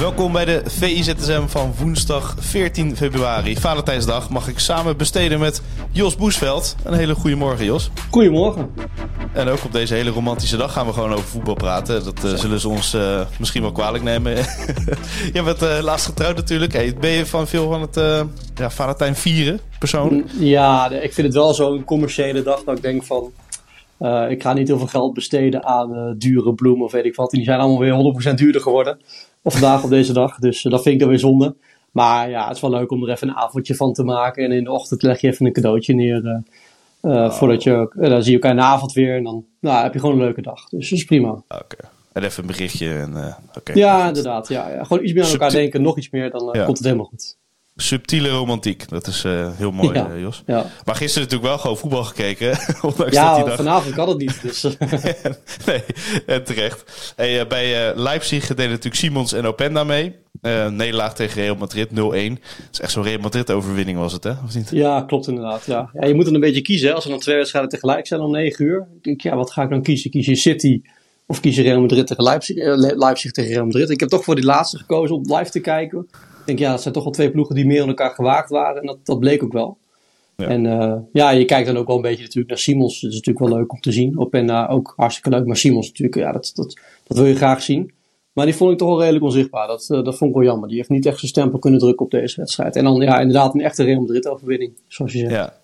Welkom bij de VIZSM van woensdag 14 februari. Valentijnsdag mag ik samen besteden met Jos Boesveld. Een hele goede morgen, Jos. Goedemorgen. En ook op deze hele romantische dag gaan we gewoon over voetbal praten. Dat uh, zullen ze ons uh, misschien wel kwalijk nemen. je bent uh, laatst getrouwd natuurlijk. Hey, ben je van veel van het ja, Valentijn vieren, persoonlijk? Ja, ik vind het wel zo'n commerciële dag dat ik denk van... ik ga niet heel veel geld besteden aan dure bloemen of weet ik wat. Die zijn allemaal weer 100% duurder geworden. Of vandaag op deze dag. Dus dat vind ik dan weer zonde. Maar ja, het is wel leuk om er even een avondje van te maken. En in de ochtend leg je even een cadeautje neer. Uh, Voordat je, dan zie je elkaar in de avond weer en dan nou, heb je gewoon een leuke dag. Dus dat is prima. Oké. Okay. En even een berichtje. En, okay. Ja, inderdaad. Ja, ja. Gewoon iets meer aan elkaar denken, nog iets meer, dan komt het helemaal goed. Subtiele romantiek, dat is heel mooi, ja, Jos. Ja. Maar gisteren natuurlijk wel gewoon voetbal gekeken. ja, dat vanavond kan het niet. Dus. nee, en terecht. Hey, bij Leipzig deden natuurlijk Simons en Openda mee. Nederlaag tegen Real Madrid 0-1. Dat is echt zo'n Real Madrid overwinning was het, hè? Of niet? Ja, klopt inderdaad. Ja. ja je moet dan een beetje kiezen. Hè? Als er dan twee wedstrijden tegelijk zijn om 9 uur. Ik denk, ja, wat ga ik dan kiezen? Kies je City of kies je Real Madrid tegen Leipzig, Leipzig tegen Real Madrid? Ik heb toch voor die laatste gekozen om live te kijken. Ik denk, ja, dat zijn toch wel twee ploegen die meer aan elkaar gewaagd waren. En dat, dat bleek ook wel. Ja. En uh, ja, je kijkt dan ook wel een beetje natuurlijk naar Simons. Dat is natuurlijk wel leuk om te zien. Op en uh, ook hartstikke leuk. Maar Simons natuurlijk, ja, dat, dat, dat wil je graag zien. Maar die vond ik toch wel redelijk onzichtbaar. Dat, uh, dat vond ik wel jammer. Die heeft niet echt zijn stempel kunnen drukken op deze wedstrijd. En dan ja, inderdaad een echte Real Madrid overwinning, zoals je zegt. Ja.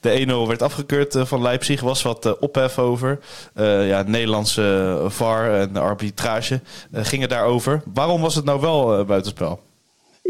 De 1-0 werd afgekeurd uh, van Leipzig, was wat uh, ophef over. ja, Nederlandse VAR en de arbitrage gingen daarover. Waarom was het nou wel buitenspel?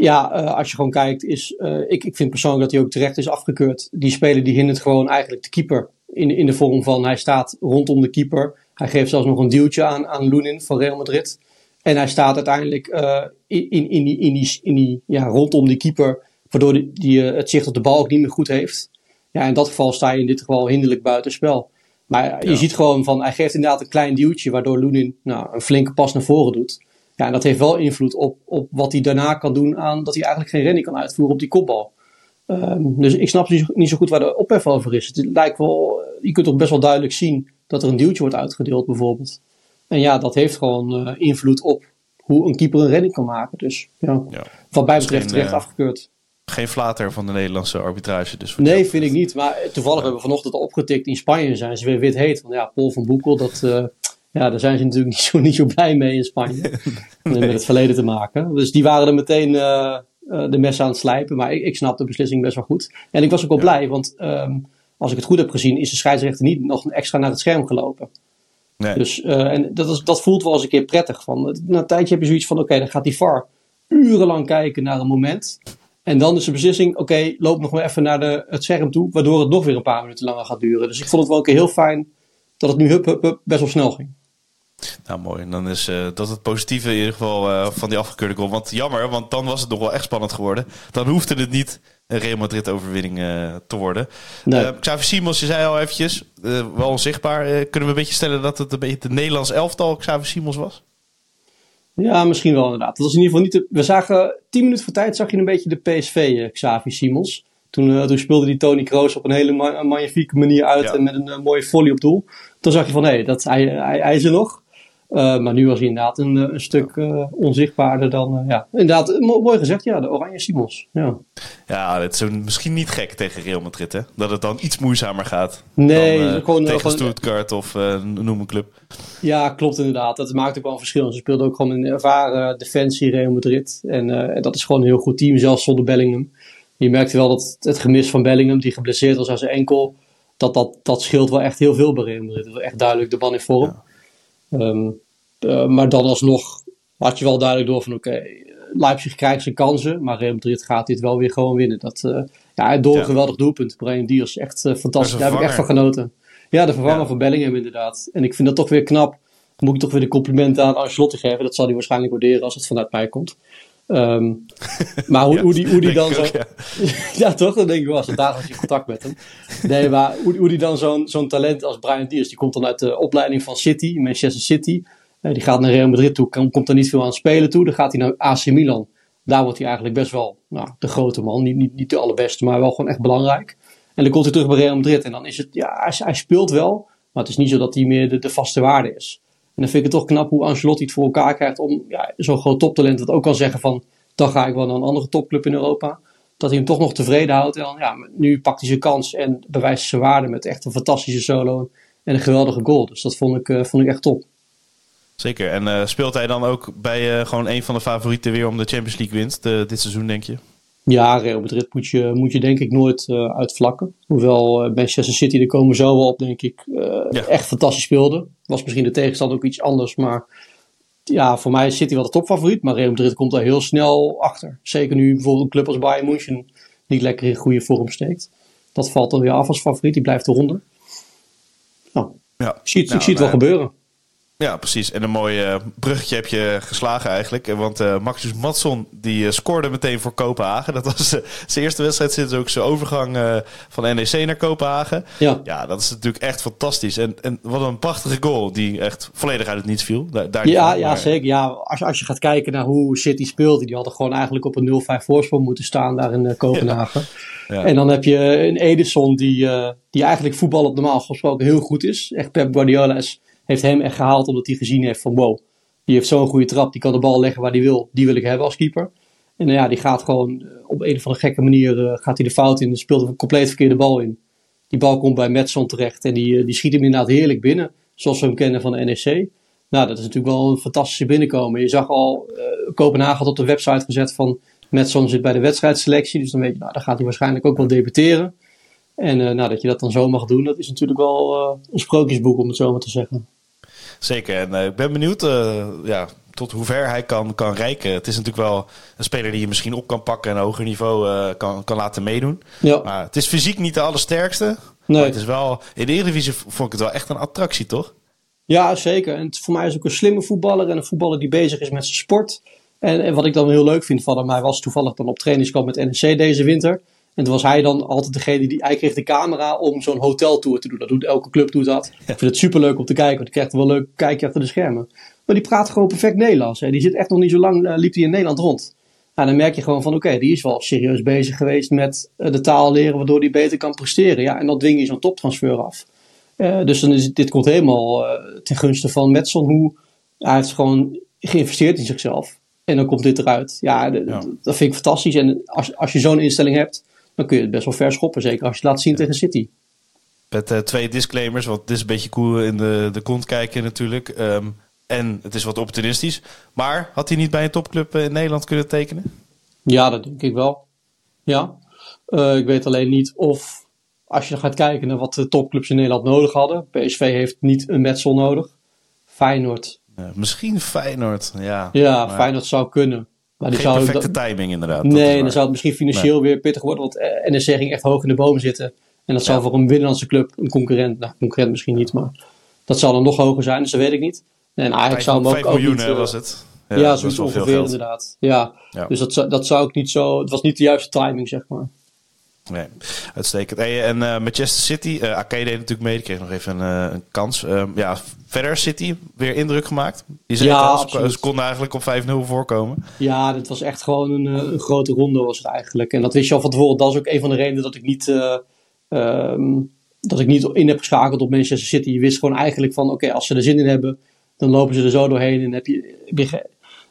Ja, als je gewoon kijkt, is, ik, ik vind persoonlijk dat hij ook terecht is afgekeurd. Die speler die hindert gewoon eigenlijk de keeper. In, in de vorm van hij staat rondom de keeper. Hij geeft zelfs nog een duwtje aan, aan Lunin van Real Madrid. En hij staat uiteindelijk uh, in, in, in, die, in, die, in die, ja, rondom die keeper, waardoor die, die het zicht op de bal ook niet meer goed heeft. Ja, in dat geval sta je in dit geval hinderlijk buitenspel. Maar je ziet gewoon van, hij geeft inderdaad een klein duwtje, waardoor Lunin nou, een flinke pas naar voren doet. Ja, en dat heeft wel invloed op, op wat hij daarna kan doen aan dat hij eigenlijk geen renning kan uitvoeren op die kopbal. Um, dus ik snap niet, niet zo goed waar de ophef over is. Het lijkt wel, je kunt toch best wel duidelijk zien dat er een duwtje wordt uitgedeeld bijvoorbeeld. En ja, dat heeft gewoon uh, invloed op hoe een keeper een redding kan maken. Dus ja, ja. wat mij betreft terecht uh, afgekeurd. Geen flater van de Nederlandse arbitrage dus. Nee, vind ik niet. Maar toevallig ja. hebben we vanochtend opgetikt in Spanje. Zijn ze weer wit heet. Want ja, Paul van Boekel, dat, uh, ja, daar zijn ze natuurlijk niet zo, niet zo blij mee in Spanje. nee. Met het verleden te maken. Dus die waren er meteen de messen aan het slijpen. Maar ik, ik snap de beslissing best wel goed. En ik was ook wel blij, want um, als ik het goed heb gezien, is de scheidsrechter niet nog extra naar het scherm gelopen. Nee. Dus, uh, en dat, is, dat voelt wel eens een keer prettig. Van, na een tijdje heb je zoiets van: oké, okay, dan gaat die VAR urenlang kijken naar een moment. En dan is de beslissing: oké, okay, loop nog maar even naar de, het scherm toe, waardoor het nog weer een paar minuten langer gaat duren. Dus ik vond het wel een keer heel fijn dat het nu hup, hup, hup best wel snel ging. Nou, mooi. En dan is uh, dat het positieve in ieder geval uh, van die afgekeurde goal. Want jammer, want dan was het nog wel echt spannend geworden. Dan hoefde het niet een Real Madrid overwinning uh, te worden. Nee. Xavi Simons, je zei al eventjes, wel onzichtbaar. kunnen we een beetje stellen dat het een beetje het Nederlands elftal Xavi Simons was? Ja, misschien wel inderdaad. Dat was in ieder geval niet de, we zagen, tien minuten voor tijd zag je een beetje de PSV Xavi Simons. Toen, toen speelde die Tony Kroos op een hele ma magnifieke manier uit ja. en met een mooie volley op doel. Toen zag je van, hé, hey, dat, hij, hij, hij is er nog. Uh, maar nu was hij inderdaad een, een stuk uh, onzichtbaarder dan. Uh, ja, inderdaad, mo mooi gezegd, ja, de Oranje Simons. Ja, ja het is misschien niet gek tegen Real Madrid, hè? Dat het dan iets moeizamer gaat. Nee, dan, gewoon tegen gewoon, Stuttgart of noem een club. Ja, klopt inderdaad. Dat maakt ook wel een verschil. Ze speelden ook gewoon een ervaren defensie Real Madrid. En dat is gewoon een heel goed team, zelfs zonder Bellingham. Je merkte wel dat het gemis van Bellingham, die geblesseerd was aan zijn enkel, dat, dat, dat scheelt wel echt heel veel bij Real Madrid. Dat was echt duidelijk de man in vorm. Ja. Um, uh, maar dan alsnog had je wel duidelijk door van oké, okay, Leipzig krijgt zijn kansen, maar Real Madrid gaat dit wel weer gewoon winnen. Dat, uh, ja, door een ja. geweldig doelpunt. Brian Diaz, echt uh, fantastisch. Daar heb ik echt van genoten. Ja, de vervanger ja. van Bellingham inderdaad. En ik vind dat toch weer knap moet ik toch weer de complimenten aan Ancelotti geven. Dat zal hij waarschijnlijk waarderen als het vanuit mij komt. Ehm, maar hoe, hoe die, hoe die dan zo. ja. toch? Dan denk ik wel, als had je contact met hem. Nee, maar hoe, hoe die dan zo'n zo'n talent als Brian Diaz, die komt dan uit de opleiding van City, Manchester City. Uh, die gaat naar Real Madrid toe, komt, komt er niet veel aan spelen toe. Dan gaat hij naar AC Milan. Daar wordt hij eigenlijk best wel nou, de grote man. Niet, niet, niet de allerbeste, maar wel gewoon echt belangrijk. En dan komt hij terug bij Real Madrid. En dan is het, ja, hij, hij speelt wel. Maar het is niet zo dat hij meer de, de vaste waarde is. En dan vind ik het toch knap hoe Ancelotti het voor elkaar krijgt om ja, zo'n groot toptalent dat ook kan zeggen van dan ga ik wel naar een andere topclub in Europa. Dat hij hem toch nog tevreden houdt. En dan, ja, nu pakt hij zijn kans en bewijst zijn waarde met echt een fantastische solo en een geweldige goal. Dus dat vond ik, uh, vond ik echt top. Zeker. En uh, speelt hij dan ook bij uh, gewoon een van de favorieten weer om de Champions League winst dit seizoen, denk je? Ja, Real Madrid moet je, moet je denk ik nooit uh, uitvlakken. Hoewel uh, Manchester City, er komen zo wel op, denk ik, uh, ja. echt fantastisch speelde. Was misschien de tegenstand ook iets anders, maar ja, voor mij is City wel de topfavoriet. Maar Real Madrid komt daar heel snel achter. Zeker nu bijvoorbeeld een club als Bayern München niet lekker in goede vorm steekt. Dat valt dan weer af als favoriet, die blijft eronder. Nou, ja. ik zie het, nou, ik zie het wel gebeuren. Ja, precies. En een mooi uh, bruggetje heb je geslagen eigenlijk. Want uh, Maxius Matson die uh, scoorde meteen voor Kopenhagen. Dat was zijn eerste wedstrijd sinds ook zijn overgang van NEC naar Kopenhagen. Ja. ja, dat is natuurlijk echt fantastisch. En, en wat een prachtige goal die echt volledig uit het niets viel. Daar, daar ja, ja, zeker. Ja, als, als je gaat kijken naar hoe City speelde, die hadden gewoon eigenlijk op een 0-5 voorsprong moeten staan daar in Kopenhagen. Ja. Ja. En dan heb je een Edison die, die eigenlijk voetbal op normaal gesproken heel goed is. Echt Pep Guardiola is heeft hem echt gehaald omdat hij gezien heeft van wow, die heeft zo'n goede trap, die kan de bal leggen waar hij wil, die wil ik hebben als keeper. En nou ja, die gaat gewoon eh, op een of andere gekke manier uh, gaat hij de fout in, speelt een compleet verkeerde bal in. Die bal komt bij Metson terecht en die, die schiet hem inderdaad heerlijk binnen, zoals we hem kennen van de NEC. Nou, dat is natuurlijk wel een fantastische binnenkomen. Je zag al, Kopenhagen had op de website gezet van Metson zit bij de wedstrijdselectie, dus dan weet je, nou, dan gaat hij waarschijnlijk ook wel debuteren. En nou, dat je dat dan zo mag doen, dat is natuurlijk wel een sprookjesboek, om het zo maar te zeggen. Zeker. En uh, ik ben benieuwd uh, ja, tot hoe ver hij kan, kan reiken. Het is natuurlijk wel een speler die je misschien op kan pakken en een hoger niveau uh, kan, kan laten meedoen. Ja. Maar het is fysiek niet de allersterkste. Nee. Maar het is wel, in de Eredivisie vond ik het wel echt een attractie, toch? Ja, zeker. En voor mij is ook een slimme voetballer en een voetballer die bezig is met zijn sport. En, en wat ik dan heel leuk vind van hem, hij was toevallig dan op trainingskamp met NEC deze winter. En toen was hij dan altijd degene die, hij kreeg de camera om zo'n hoteltour te doen. Dat doet elke club doet dat. Ik vind het superleuk om te kijken, want je krijgt wel leuk kijkje achter de schermen. Maar die praat gewoon perfect Nederlands. Hè. Die zit echt nog niet zo lang, uh, liep hij in Nederland rond. Nou, dan merk je gewoon van, oké, die is wel serieus bezig geweest met uh, de taal leren, waardoor hij beter kan presteren. Ja, en dan dwing je zo'n toptransfer af. Uh, dus dan is, dit komt helemaal ten gunste van Metson, hoe hij heeft gewoon geïnvesteerd in zichzelf. En dan komt dit eruit. Ja, ja. dat vind ik fantastisch. En als, als je zo'n instelling hebt, dan kun je het best wel ver schoppen. Zeker als je het laat zien tegen City. Met uh, twee disclaimers, want het is een beetje cool in de, de kont kijken natuurlijk. Um, en het is wat opportunistisch. Maar had hij niet bij een topclub in Nederland kunnen tekenen? Ja, dat denk ik wel. Ja. Uh, ik weet alleen niet of, als je gaat kijken naar wat de topclubs in Nederland nodig hadden. PSV heeft niet een Metsel nodig. Feyenoord. Ja, misschien Feyenoord, ja. Ja, maar... Feyenoord zou kunnen. Maar Geen zou perfecte timing inderdaad. Nee, dan zou het misschien financieel weer pittig worden. Want eh, NEC ging echt hoog in de boom zitten. En dat zou voor een binnenlandse club, een concurrent, nou concurrent misschien niet, maar dat zou dan nog hoger zijn, dus dat weet ik niet. En eigenlijk zou hem ook, 5 miljoen niet, uh, was het. Ja, ja zoiets ongeveer inderdaad. Ja. ja. dus dat, dat zou ik niet zo, het was niet de juiste timing zeg maar. Nee, uitstekend. Hey, en uh, Manchester City, uh, deed natuurlijk mee, die kreeg nog even een, uh, een kans. Uh, ja, verder City, weer indruk gemaakt. Die zei ja, al, ze konden eigenlijk op 5-0 voorkomen. Ja, dit was echt gewoon een, een, grote ronde was het eigenlijk. En dat wist je al van tevoren. Dat is ook een van de redenen dat ik niet, um, dat ik niet in heb geschakeld op Manchester City. Je wist gewoon eigenlijk van, oké, okay, als ze er zin in hebben, dan lopen ze er zo doorheen. En heb je, heb je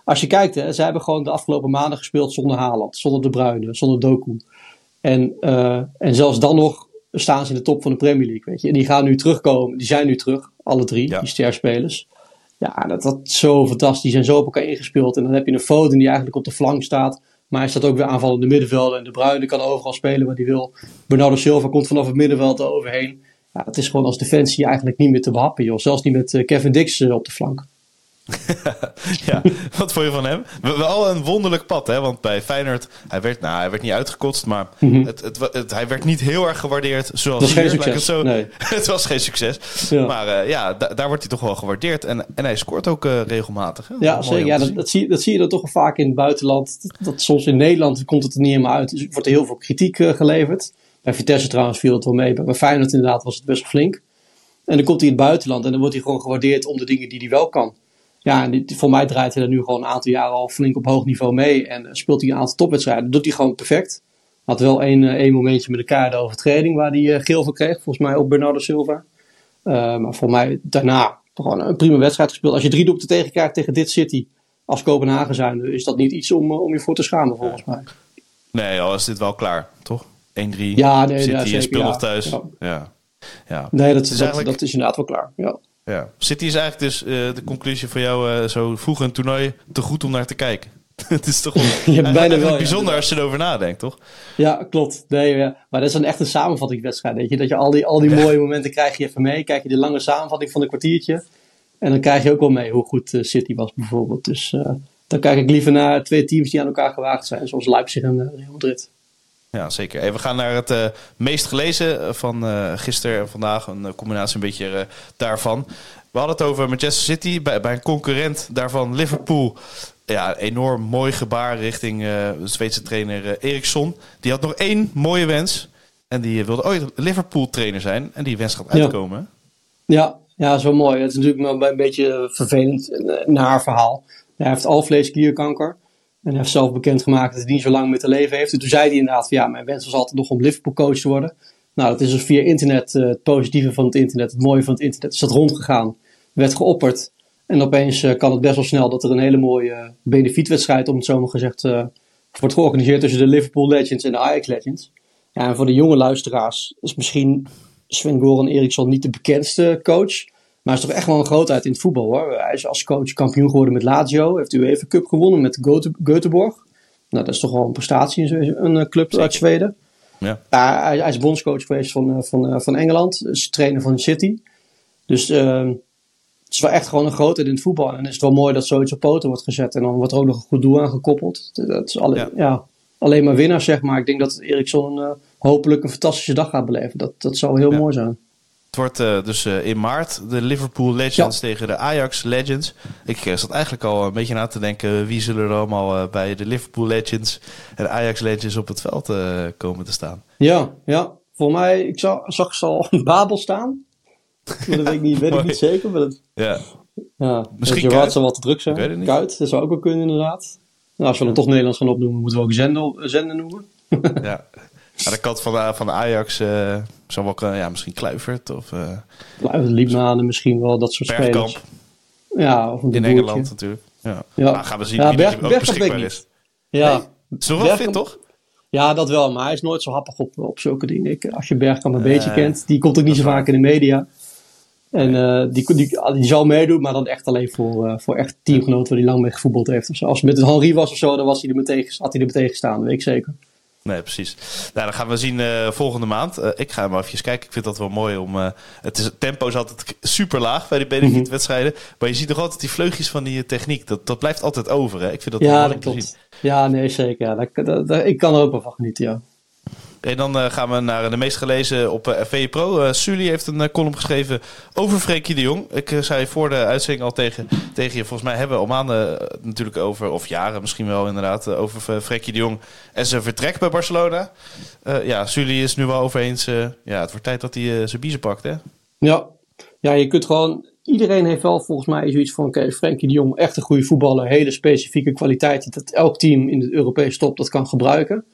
als je kijkt, hè, ze hebben gewoon de afgelopen maanden gespeeld zonder Haaland, zonder De Bruyne, zonder Doku. En, uh, en zelfs dan nog staan ze in de top van de Premier League. Weet je. En die gaan nu terugkomen. Die zijn nu terug, alle drie, ja. die sterspelers. Ja, dat, dat is zo fantastisch en zo op elkaar ingespeeld. En dan heb je een Foden die eigenlijk op de flank staat. Maar hij staat ook weer aanvallende middenvelden. En de Bruyne kan overal spelen wat hij wil. Bernardo Silva komt vanaf het middenveld er overheen. Ja, dat is gewoon als defensie eigenlijk niet meer te behappen. Joh. Zelfs niet met Kevin Dix op de flank. Ja, wat vond je van hem? Wel een wonderlijk pad, hè? Want bij Feyenoord, hij werd, nou, hij werd niet uitgekotst, maar mhm. het, het, hij werd niet heel erg gewaardeerd. Zoals was hier, geen succes. Het, zo, nee. het was geen succes. Maar uh, ja, daar wordt hij toch wel gewaardeerd. En, en hij scoort ook uh, regelmatig. Hè? Ja, zeker. Ja, dat, dat, zie, dat zie je dan toch wel vaak in het buitenland. Dat, dat, soms in Nederland komt het er niet helemaal uit. Dus wordt er heel veel kritiek uh, geleverd. Bij Vitesse trouwens viel het wel mee. Bij Feyenoord inderdaad was het best wel flink. En dan komt hij in het buitenland en dan wordt hij gewoon gewaardeerd om de dingen die hij wel kan. Ja, en die, voor mij draait hij er nu gewoon een aantal jaren al flink op hoog niveau mee. En uh, speelt hij een aantal topwedstrijden. Dat doet hij gewoon perfect. Had wel één, uh, één momentje met de overtreding waar hij uh, geel van kreeg. Volgens mij op Bernardo Silva. maar voor mij daarna gewoon een prima wedstrijd gespeeld. Als je drie doelpunten tegenkrijgt tegen dit City als Kopenhagen zijn, is dat niet iets om, om je voor te schamen volgens mij. Nee, al is dit wel klaar, toch? 1-3. Ja, nee, City ja, zeker, nog thuis. Ja. ja. Nee, dat, is, dat, dat is inderdaad wel klaar. Ja. Ja. City is eigenlijk dus uh, de conclusie voor jou uh, zo vroeg een toernooi te goed om naar te kijken. het is toch bijna wel, bijzonder als je erover nadenkt, toch? Ja, klopt. Nee, ja. Maar dat is een echt een samenvattingswedstrijd. Weet je? Dat je al die, al die mooie momenten krijg je even mee. Kijk je de lange samenvatting van een kwartiertje. En dan krijg je ook wel mee hoe goed uh, City was bijvoorbeeld. Dus dan kijk ik liever naar twee teams die aan elkaar gewaagd zijn. Zoals Leipzig en Real Madrid. Ja, zeker. Hey, we gaan naar het uh, meest gelezen van uh, gisteren en vandaag. Een combinatie een beetje daarvan. We hadden het over Manchester City. Bij, bij een concurrent daarvan, Liverpool. Ja, enorm mooi gebaar richting de Zweedse trainer Eriksson. Die had nog één mooie wens. En die wilde ooit Liverpool trainer zijn. En die wens gaat uitkomen. Ja, ja, zo mooi. Het is natuurlijk wel een beetje vervelend naar verhaal. Hij heeft alvleesklierkanker. En heeft zelf bekendgemaakt dat hij niet zo lang meer te leven heeft. En toen zei hij inderdaad van ja, mijn wens was altijd nog om Liverpool coach te worden. Nou, dat is dus via internet, uh, het positieve van het internet, het mooie van het internet, is dat rondgegaan. Werd geopperd. En opeens uh, kan het best wel snel dat er een hele mooie uh, benefietwedstrijd, om het zo maar gezegd, wordt georganiseerd tussen de Liverpool Legends en de Ajax Legends. En voor de jonge luisteraars is misschien Sven-Goran Eriksson niet de bekendste coach. Maar hij is toch echt wel een grootheid in het voetbal hoor. Hij is als coach kampioen geworden met Lazio. Heeft u even Cup gewonnen met Göteborg. Nou, dat is toch wel een prestatie in een eh, club uit Zweden. Ja. hij, hij, is bondscoach geweest van, eh, van, eh, van Engeland. Is trainer van City. Dus uh, het is wel echt gewoon een grootheid in het voetbal. En dan is het wel mooi dat zoiets op poten wordt gezet. En dan wordt er ook nog een goed doel aan gekoppeld. Dat is alleen, ja. alleen maar winnaars, zeg maar. Ik denk dat Eriksson uh, hopelijk een fantastische dag gaat beleven. Dat, dat zou heel mooi zijn. Het wordt uh, dus uh, in maart de Liverpool Legends tegen de Ajax Legends. Ik uh, zat eigenlijk al een beetje na te denken wie zullen er allemaal bij de Liverpool Legends en Ajax Legends op het veld komen te staan. Ja, ja. Voor mij, ik zag, zag ze al Babel staan. Maar dat weet ik niet, weet ik niet zeker. Maar dat, ja. ja. Misschien Gerard zal wat te druk zijn. Kuit, dat zou ook wel kunnen inderdaad. Nou, als we dan toch Nederlands gaan opnoemen, moeten we ook zenden, zenden noemen. ja. Aan de kant van de, van de Ajax uh, wel, ja, misschien Kluivert of... Uh, Kluivert, Liebmanen misschien wel, dat soort Bergkamp. spelers. Ja, of een In Engeland natuurlijk. Ja. ja. Nou, gaan we zien ja, wie Berg, er ook beschikbaar is. Ja. Nee, is nog wel fit, toch? Ja, dat wel, maar hij is nooit zo happig op, op zulke dingen. Ik, als je Bergkamp een uh, beetje kent, die komt ook niet zo vaak in de media. En uh, die, die, die, zal meedoen, maar dan echt alleen voor, uh, voor echt teamgenoten waar hij lang mee gevoetbald heeft. Of zo. Als het met Henri was of zo, dan was hij er meteen, had hij er meteen gestaan, weet ik zeker. Nee, precies. Nou, dan gaan we zien uh, volgende maand. Uh, ik ga maar even kijken. Ik vind dat wel mooi om. Uh, het, is, het tempo is altijd super laag bij de benefietwedstrijden. Mm Maar je ziet toch altijd die vleugjes van die techniek. Dat, dat blijft altijd over. Hè? Ik vind dat ja, dat klopt. Ja, nee, zeker. Ja. Dat, dat, ik kan er ook wel van genieten, ja. En dan uh, gaan we naar de meest gelezen op uh, Pro. Uh, Sully heeft een column geschreven over Frenkie de Jong. Ik zei voor de uitzending al tegen, tegen je, volgens mij hebben we al maanden natuurlijk over, of jaren misschien wel inderdaad, over Frenkie de Jong en zijn vertrek bij Barcelona. ja, Sully is nu wel over eens, ja, het wordt tijd dat hij zijn biezen pakt, hè? Ja. ja, je kunt gewoon, iedereen heeft wel volgens mij zoiets van, oké, Frenkie de Jong, echt een goede voetballer, hele specifieke kwaliteiten, dat elk team in het Europese top dat kan gebruiken.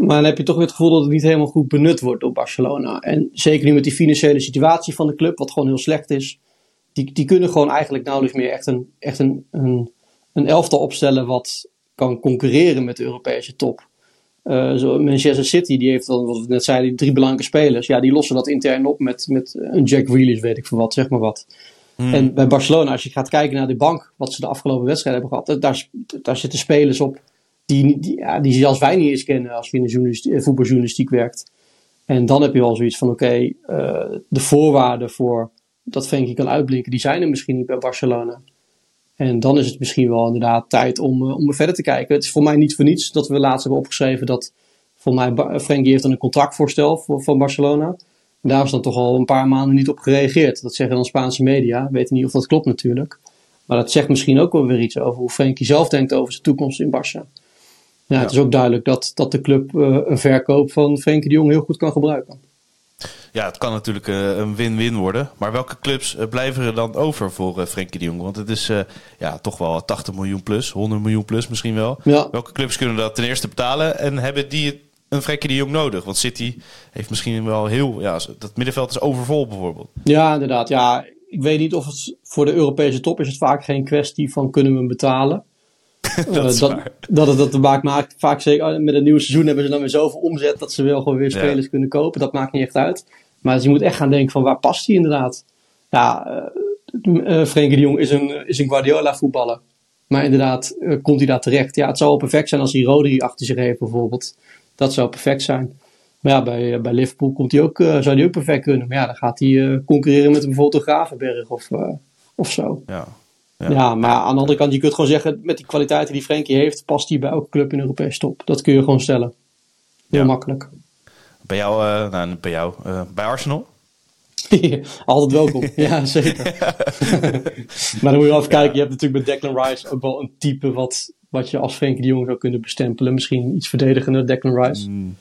Maar dan heb je toch weer het gevoel dat het niet helemaal goed benut wordt door Barcelona. En zeker nu met die financiële situatie van de club, wat gewoon heel slecht is. Die, die kunnen gewoon eigenlijk nauwelijks meer echt een, echt een, een, een elftal opstellen wat kan concurreren met de Europese top. Uh, zo Manchester City, die heeft dan, wat we net zeiden, drie belangrijke spelers. Ja, die lossen dat intern op met, met een Jack Grealish, weet ik voor wat, zeg maar wat. Hmm. En bij Barcelona, als je gaat kijken naar de bank, wat ze de afgelopen wedstrijden hebben gehad, daar, daar zitten spelers op die, zelfs wij niet eens kennen als je in de eh, voetbaljournalistiek werkt. En dan heb je al zoiets van: oké, uh, de voorwaarden voor dat Frenkie kan uitblinken, die zijn er misschien niet bij Barcelona. En dan is het misschien wel inderdaad tijd om, uh, om verder te kijken. Het is voor mij niet voor niets dat we laatst hebben opgeschreven dat voor mij Frenkie heeft dan een contractvoorstel voor, van Barcelona. En daar is dan toch al een paar maanden niet op gereageerd. Dat zeggen dan Spaanse media. Weet niet of dat klopt natuurlijk. Maar dat zegt misschien ook wel weer iets over hoe Frenkie zelf denkt over zijn toekomst in Barça. Ja, ja. Het is ook duidelijk dat, dat de club uh, een verkoop van Frenkie de Jong heel goed kan gebruiken. Ja, het kan natuurlijk uh, een win-win worden. Maar welke clubs uh, blijven er dan over voor uh, Frenkie de Jong? Want het is ja, toch wel 80 miljoen plus, 100 miljoen plus misschien wel. Ja. Welke clubs kunnen dat ten eerste betalen en hebben die een Frenkie de Jong nodig? Want City heeft misschien wel heel... Ja, dat middenveld is overvol bijvoorbeeld. Ja, inderdaad. Ja, ik weet niet of het voor de Europese top is het vaak geen kwestie van kunnen we hem betalen. dat, dat, dat, het dat maakt, maakt vaak zeker met een nieuw seizoen hebben ze dan weer zoveel omzet dat ze wel gewoon weer spelers ja. kunnen kopen. Dat maakt niet echt uit. Maar dus je moet echt gaan denken van waar past hij inderdaad? Ja, uh, uh, Frenkie de Jong is een, is een Guardiola voetballer. Maar inderdaad, uh, komt hij daar terecht? Ja, het zou wel perfect zijn als hij Rodri achter zich heeft bijvoorbeeld. Dat zou perfect zijn. Maar ja, bij, bij Liverpool komt hij ook, zou hij ook perfect kunnen. Maar ja, dan gaat hij concurreren met bijvoorbeeld een Gravenberg of, of zo. Ja. Ja. ja. maar aan de andere kant, je kunt gewoon zeggen, met die kwaliteiten die Frenkie heeft, past hij bij elke club in de Europese top. Dat kun je gewoon stellen. Heel Ja. makkelijk. Bij jou, uh, nou niet bij jou, uh, bij Arsenal? Altijd welkom, ja zeker. maar dan moet je wel even kijken, je hebt natuurlijk met Declan Rice ook wel een type wat, wat je als Frenkie de Jong zou kunnen bestempelen. Misschien iets verdedigender, Declan Rice. Mm.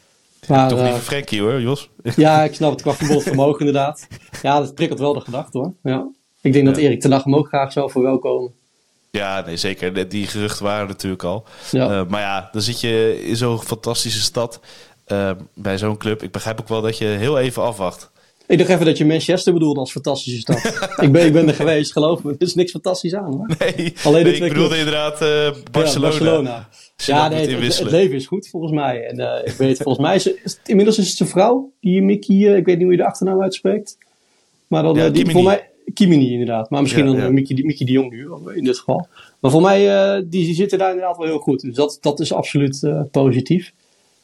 Maar, Toch eh, liever Frenkie hoor, Jos. ja, ik snap het qua voetbalvermogen inderdaad. Ja, dat prikkelt wel de gedachte hoor. Ja. Ik denk dat. Erik Hag hem ook graag zou verwelkomen. Ja, nee, zeker. Die geruchten waren natuurlijk al. Ja. Eh, maar ja, dan zit je in zo'n fantastische stad eh, bij zo'n club. Ik begrijp ook wel dat je heel even afwacht. Ik dacht even dat je Manchester bedoelde als fantastische stad. ik, ben, ik ben er geweest, geloof me. Er is niks fantastisch aan hoor. Nee, Alleen nee, ik bedoelde inderdaad eh, Barcelona. Ja, Barcelona. Ja, nee, het, het, leven is goed volgens mij. En eh, ik weet, volgens mij is, het- inmiddels is het zijn vrouw, die Mickey, eh, ik weet niet hoe je de achternaam uitspreekt. Maar dan, Ja, eh, die, voor mij, Kimini inderdaad. Maar misschien Ja, dan ja. Mickey, die- Mickey de Jong nu, in dit geval. Maar voor mij, eh, die, die zitten daar inderdaad wel heel goed. Dus dat, dat is absoluut eh, positief.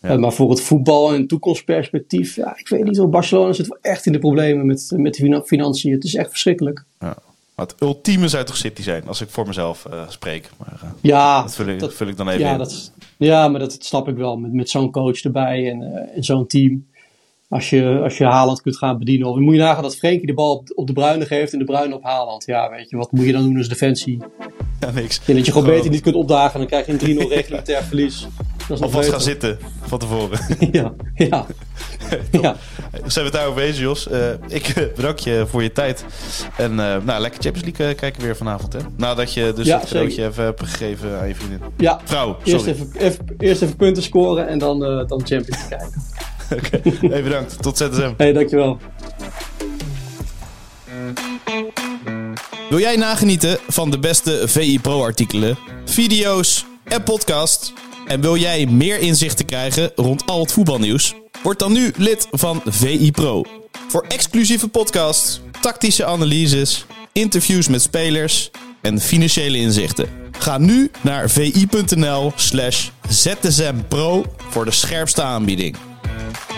Ja. Eh, maar voor het voetbal en toekomstperspectief, ja, ik weet niet hoor. Barcelona zit wel echt in de problemen met, met de fina- financiën. Het is echt verschrikkelijk. Ja. Maar het ultieme zou toch City zijn, als ik voor mezelf spreek. Maar Ja, dat, vul ik, dat- vul ik dan even ja, in. dat, ja, maar dat, dat snap ik wel. Met, met zo'n coach erbij en, en zo'n team. Als je, als je Haaland kunt gaan bedienen. Of moet je nagaan dat Frenkie de bal op, op de Bruine geeft en de Bruine op Haaland. Ja, weet je, wat moet je dan doen als defensie? Ja, niks. Ik denk dat je gewoon beter niet kunt opdagen. Dan krijg je een 3-0 reglementair verlies. Dat Of wat gaan zitten van tevoren. Ja, ja. ja. Zijn we het daarover bezig, Jos? Eh, ik eh, bedank je voor je tijd. En eh, nou, lekker Champions League kijken weer vanavond, hè? Nadat je dus Ja, het cadeautje even hebt gegeven aan je vriendin. ja. Vrouw, Eerst even, even, eerst even punten scoren en dan, dan Champions League kijken. Oké, hey, bedankt. Tot ZSM. Hey, dankjewel. Wil jij nagenieten van de beste VI Pro artikelen, video's en podcast? En wil jij meer inzichten krijgen rond al het voetbalnieuws? Word dan nu lid van VI Pro. Voor exclusieve podcasts, tactische analyses, interviews met spelers en financiële inzichten. Ga nu naar vi.nl slash zsmpro voor de scherpste aanbieding. Uh,